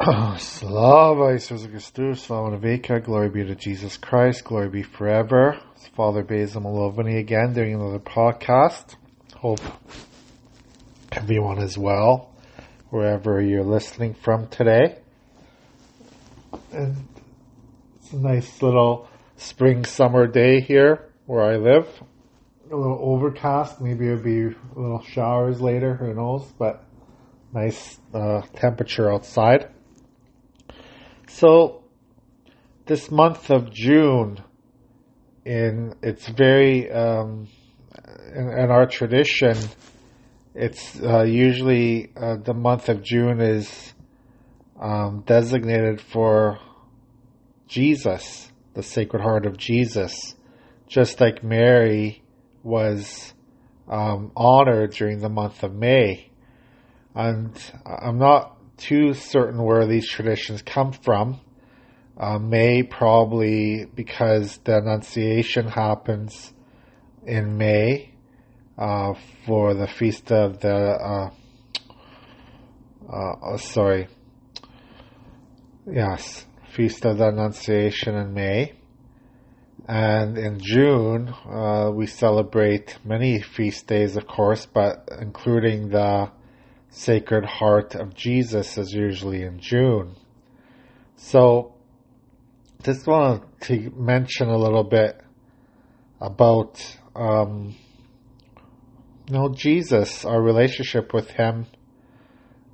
Slava Jesus Christus, Slava Naveka, glory be to Jesus Christ, glory be forever. It's Father Basil Malovany again doing another podcast. Hope everyone is well, wherever you're listening from today. And it's a nice little spring summer day here where I live. A little overcast, maybe it'll be a little showers later, who knows, but nice uh, temperature outside. So, this month of June, in it's very um, in, in, our tradition, it's uh, usually uh, the month of June is um, designated for Jesus, the Sacred Heart of Jesus, just like Mary was um, honored during the month of May. And I'm not too certain where these traditions come from. Uh, May probably because the Annunciation happens in May uh, for the feast of the. Oh, sorry. Yes, feast of the Annunciation in May. And in June, uh, we celebrate many feast days, of course, but including the Sacred Heart of Jesus is usually in June. So, just wanted to mention a little bit about, um, you know, Jesus, our relationship with Him,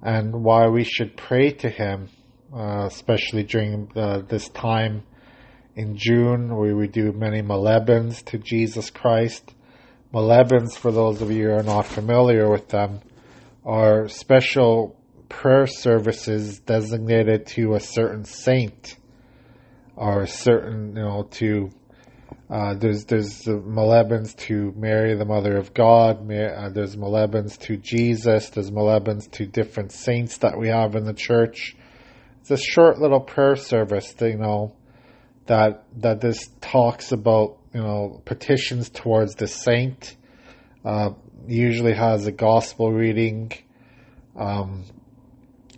and why we should pray to Him, uh, especially during uh, this time in June, where we do many Molebens to Jesus Christ. Molebens, for those of you who are not familiar with them, are special prayer services designated to a certain saint or a certain, you know, to uh, there's there's Molebens to Mary, the Mother of God. Uh, there's Molebens to Jesus. There's Molebens to different saints that we have in the church. It's a short little prayer service, that, you know, that that this talks about, you know, petitions towards the saint. Uh, usually has a gospel reading um,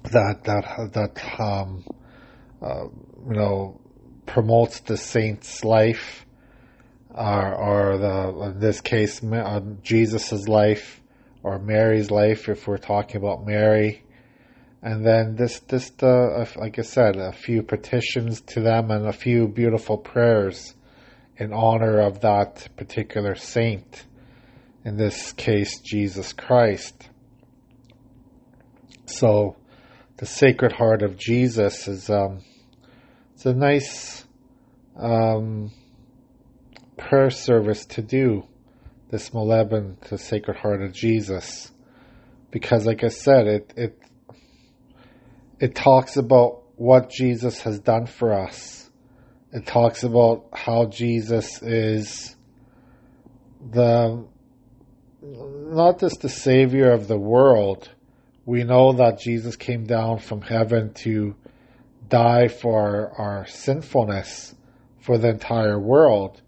that that that um, uh, you know promotes the saint's life, or, or the in this case uh, Jesus's life, or Mary's life if we're talking about Mary. And then this, this, uh, like I said, a few petitions to them and a few beautiful prayers in honor of that particular saint in this case, Jesus Christ. So, the Sacred Heart of Jesus is um, it's a nice um, prayer service to do. This Moleben to Sacred Heart of Jesus, because, like I said, it it it talks about what Jesus has done for us. It talks about how Jesus is the not just the Savior of the world. We know that Jesus came down from heaven to die for our, sinfulness for the entire world.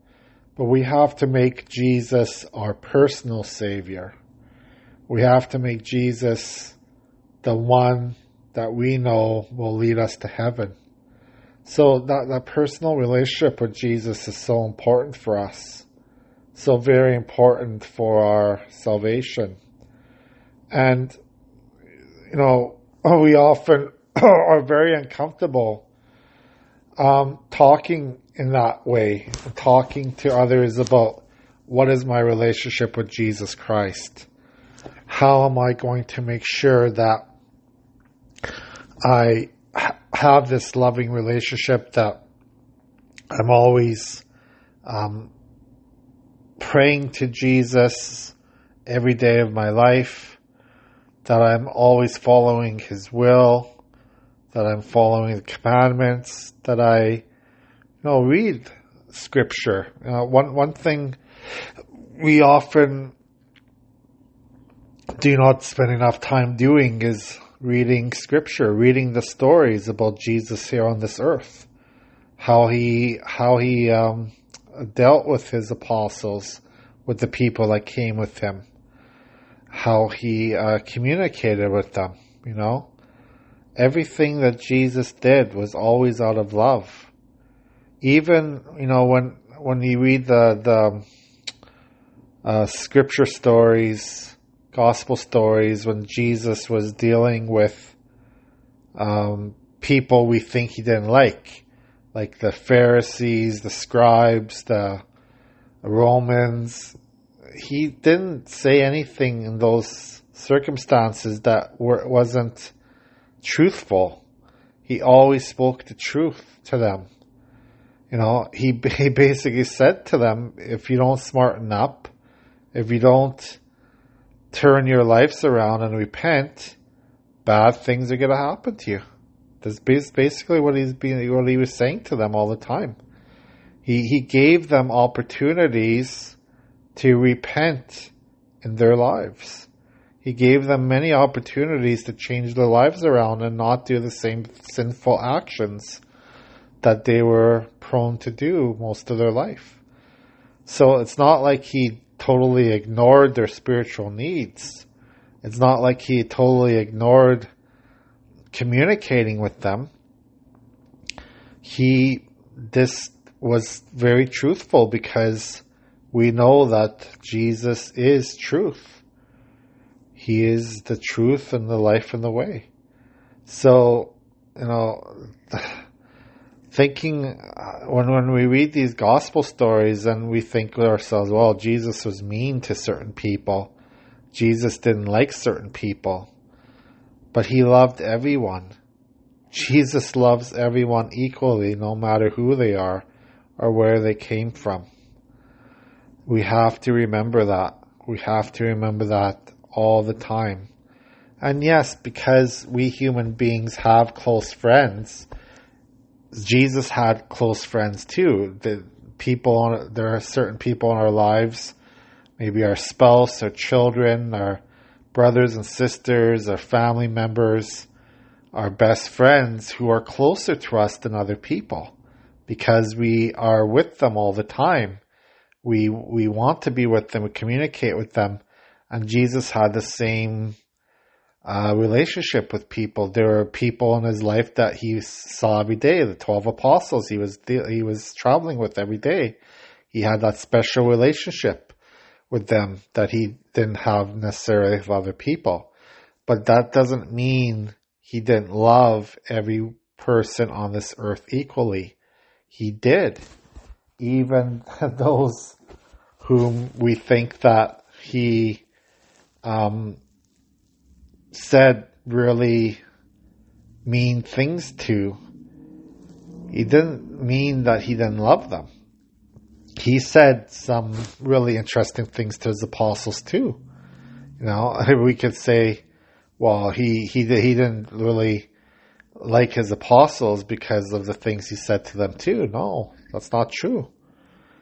But we have to make Jesus our personal Savior. We have to make Jesus the one that we know will lead us to heaven. So that, that personal relationship with Jesus is so important for us so very important for our salvation. And, you know, we often are very uncomfortable um, talking in that way, talking to others about what is my relationship with Jesus Christ? How am I going to make sure that I have this loving relationship that I'm always um, praying to Jesus every day of my life, that I'm always following His will, that I'm following the commandments, that I, you know, read Scripture. You know, one one thing we often do not spend enough time doing is reading Scripture, reading the stories about Jesus here on this earth, how he how he um, dealt with his apostles, with the people that came with him, how he uh, communicated with them, you know. everything that Jesus did was always out of love. Even, you know, when, when you read the, the, uh, scripture stories, gospel stories, when Jesus was dealing with, um, people we think he didn't like, like the Pharisees, the scribes, the Romans, he didn't say anything in those circumstances that were, wasn't truthful. He always spoke the truth to them. You know, he, he basically said to them, if you don't smarten up, if you don't turn your lives around and repent, bad things are going to happen to you. That's basically what he's being, what he was saying to them all the time. He, he gave them opportunities to repent in their lives. He gave them many opportunities to change their lives around and not do the same sinful actions that they were prone to do most of their life. So it's not like he totally ignored their spiritual needs. It's not like he totally ignored communicating with them. He, this was very truthful because we know that Jesus is truth. He is the truth and the life and the way. So, you know, thinking uh, when when we read these gospel stories and we think to ourselves, well, Jesus was mean to certain people. Jesus didn't like certain people. But he loved everyone. Jesus loves everyone equally, no matter who they are or where they came from. We have to remember that. We have to remember that all the time. And yes, because we human beings have close friends, Jesus had close friends too. The people, there are certain people in our lives, maybe our spouse, our children, our brothers and sisters, our family members, our best friends who are closer to us than other people because we are with them all the time. We, we want to be with them, we communicate with them and Jesus had the same uh, relationship with people. There were people in his life that he saw every day. The twelve apostles he was he was traveling with every day. He had that special relationship with them that he didn't have necessarily with other people. But that doesn't mean he didn't love every person on this earth equally. He did. Even those whom we think that he um, said really mean things to, he didn't mean that he didn't love them. He said some really interesting things to his apostles too. You know, we could say, well, he, he, he didn't really like his apostles because of the things he said to them too. No, that's not true.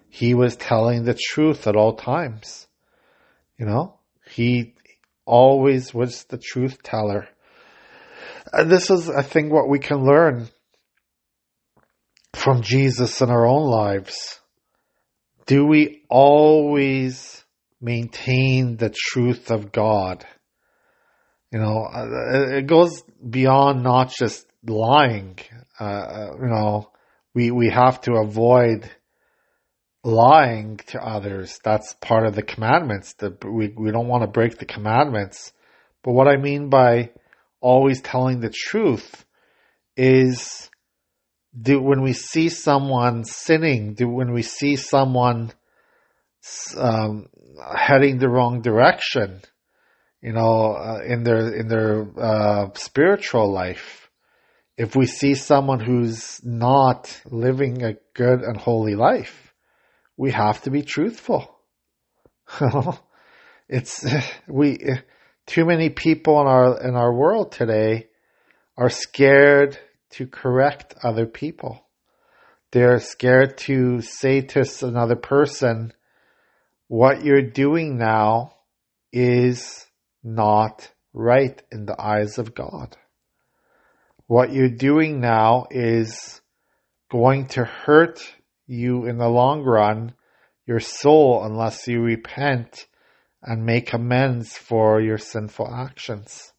He was telling the truth at all times. You know, he always was the truth teller. And this is, I think, what we can learn from Jesus in our own lives. Do we always maintain the truth of God? You know, uh, it goes beyond not just lying. Uh, uh, you know, we, we have to avoid lying to others. That's part of the commandments. That we we don't want to break the commandments. But what I mean by always telling the truth is do when we see someone sinning, do when we see someone um, heading the wrong direction, you know, uh, in their in their uh, spiritual life. If we see someone who's not living a good and holy life, we have to be truthful. it's we too many people in our in our world today are scared to correct other people. They're scared to say to another person, what you're doing now is not right in the eyes of God. What you're doing now is going to hurt you in the long run, your soul, unless you repent and make amends for your sinful actions.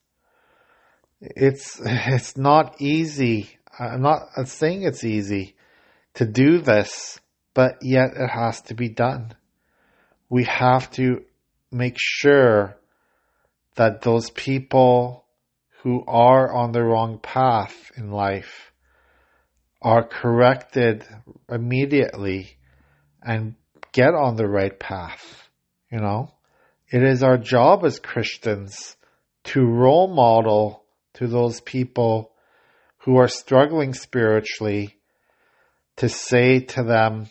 It's it's not easy. I'm not saying it's easy to do this, but yet it has to be done. We have to make sure that those people who are on the wrong path in life are corrected immediately and get on the right path. You know, it is our job as Christians to role model to those people who are struggling spiritually to say to them,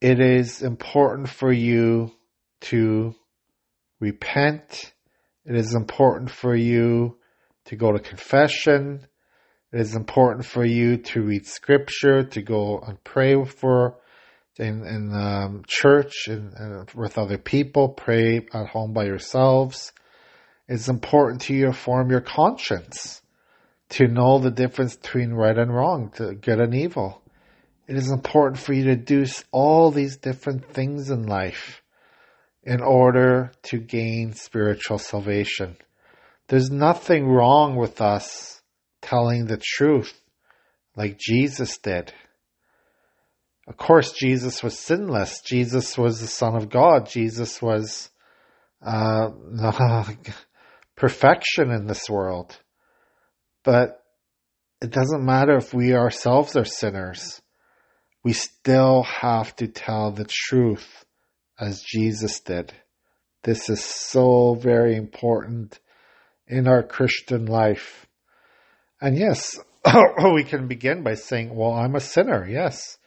it is important for you to repent. It is important for you to go to confession. It is important for you to read scripture, to go and pray for in in um, church and, and with other people. Pray at home by yourselves. It's important to you to form your conscience, to know the difference between right and wrong, to good and evil. It is important for you to do all these different things in life in order to gain spiritual salvation. There's nothing wrong with us telling the truth like Jesus did. Of course, Jesus was sinless. Jesus was the Son of God. Jesus was uh, perfection in this world. But it doesn't matter if we ourselves are sinners. We still have to tell the truth as Jesus did. This is so very important in our Christian life. And yes, we can begin by saying, well, I'm a sinner. Yes.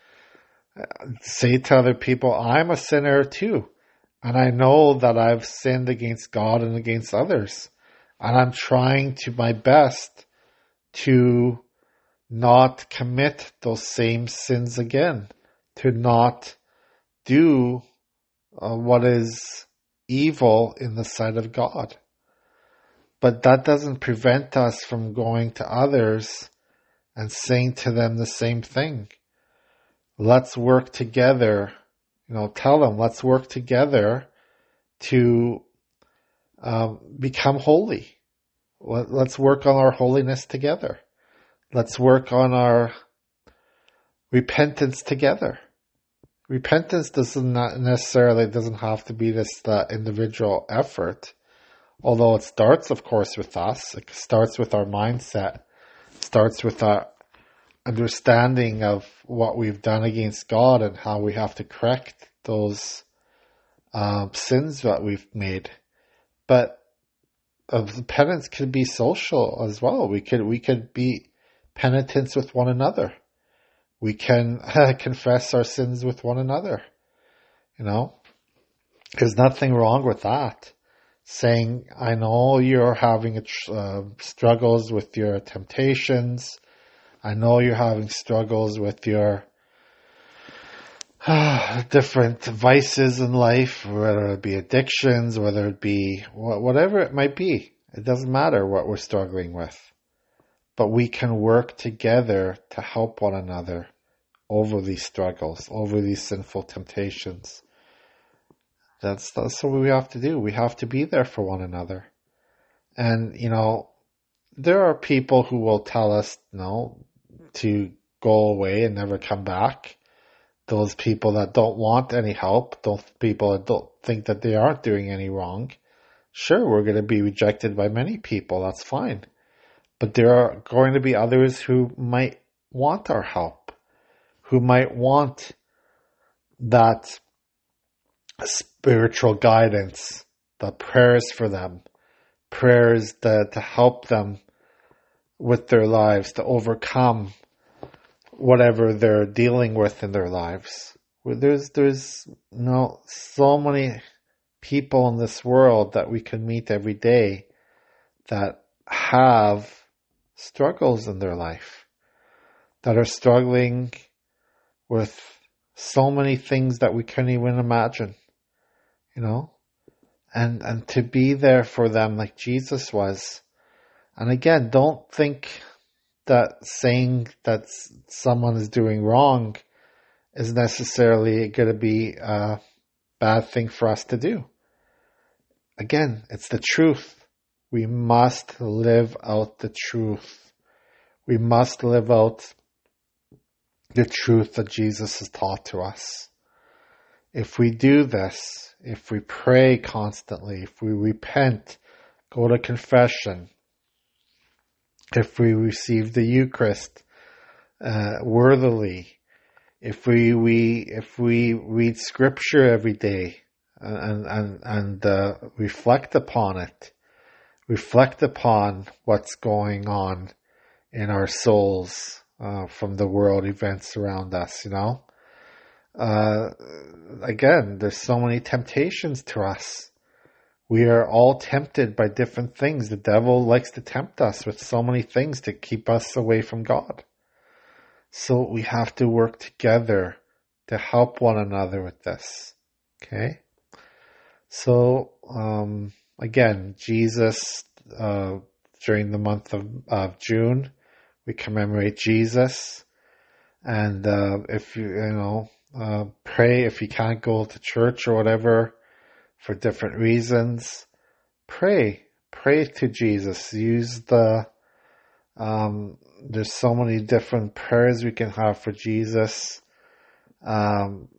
Say to other people, I'm a sinner too. And I know that I've sinned against God and against others. And I'm trying to my best to not commit those same sins again, to not do uh, what is evil in the sight of God. But that doesn't prevent us from going to others and saying to them the same thing. Let's work together. You know, tell them, let's work together to um, become holy. Let's work on our holiness together. Let's work on our repentance together. Repentance doesn't necessarily doesn't have to be this uh, individual effort, although it starts, of course, with us. It starts with our mindset. Starts with our understanding of what we've done against God and how we have to correct those um, sins that we've made. But of penance could be social as well. We could we could be penitents with one another. We can uh, confess our sins with one another. You know, there's nothing wrong with that. Saying, I know you're having uh, struggles with your temptations. I know you're having struggles with your different vices in life, whether it be addictions, whether it be whatever it might be. It doesn't matter what we're struggling with. But we can work together to help one another over these struggles, over these sinful temptations. That's, that's what we have to do. We have to be there for one another. And, you know, there are people who will tell us, no, to go away and never come back those people that don't want any help, those people that don't think that they aren't doing any wrong, sure, we're going to be rejected by many people. That's fine. But there are going to be others who might want our help, who might want that spiritual guidance, the prayers for them, prayers that, to help them with their lives, to overcome whatever they're dealing with in their lives. There's there's you know so many people in this world that we can meet every day that have struggles in their life, that are struggling with so many things that we can't even imagine, you know, and and to be there for them like Jesus was. And again, don't think that saying that someone is doing wrong is necessarily going to be a bad thing for us to do. Again, it's the truth. We must live out the truth. We must live out the truth that Jesus has taught to us. If we do this, if we pray constantly, if we repent, go to confession, if we receive the Eucharist uh, worthily, if we, we if we read Scripture every day and and and uh, reflect upon it, reflect upon what's going on in our souls uh, from the world events around us, you know. Uh, again, there's so many temptations to us. We are all tempted by different things. The devil likes to tempt us with so many things to keep us away from God. So we have to work together to help one another with this. Okay? So, um, again, Jesus, uh, during the month of, of June, we commemorate Jesus. And, uh, if you, you know, uh, pray if you can't go to church or whatever for different reasons, pray, pray to Jesus. Use the, um, there's so many different prayers we can have for Jesus. Um,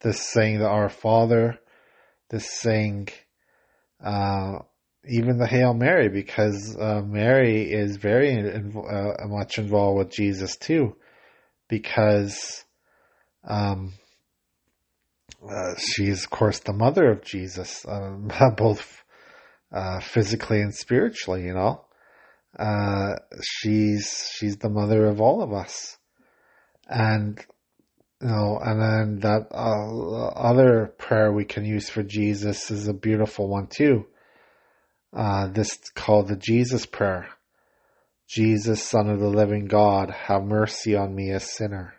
this saying the Our Father, this saying, uh, even the Hail Mary, because uh, Mary is very uh, much involved with Jesus too, because um, uh, she is, of course, the mother of Jesus, um, both uh, physically and spiritually. You know, uh, she's she's the mother of all of us, and you know, and then that uh, other prayer we can use for Jesus is a beautiful one too uh, this called the Jesus Prayer. Jesus, Son of the Living God, have mercy on me, a sinner.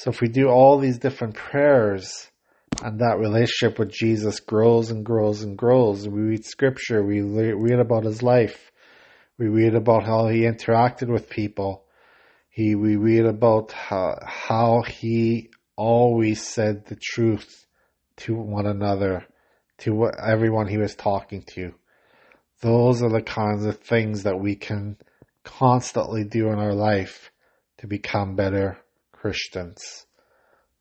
So if we do all these different prayers, and that relationship with Jesus grows and grows and grows, we read scripture, we read about his life, we read about how he interacted with people, he, we read about how, how he always said the truth to one another, to everyone he was talking to. Those are the kinds of things that we can constantly do in our life to become better Christians.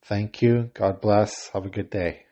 Thank you. God bless. Have a good day.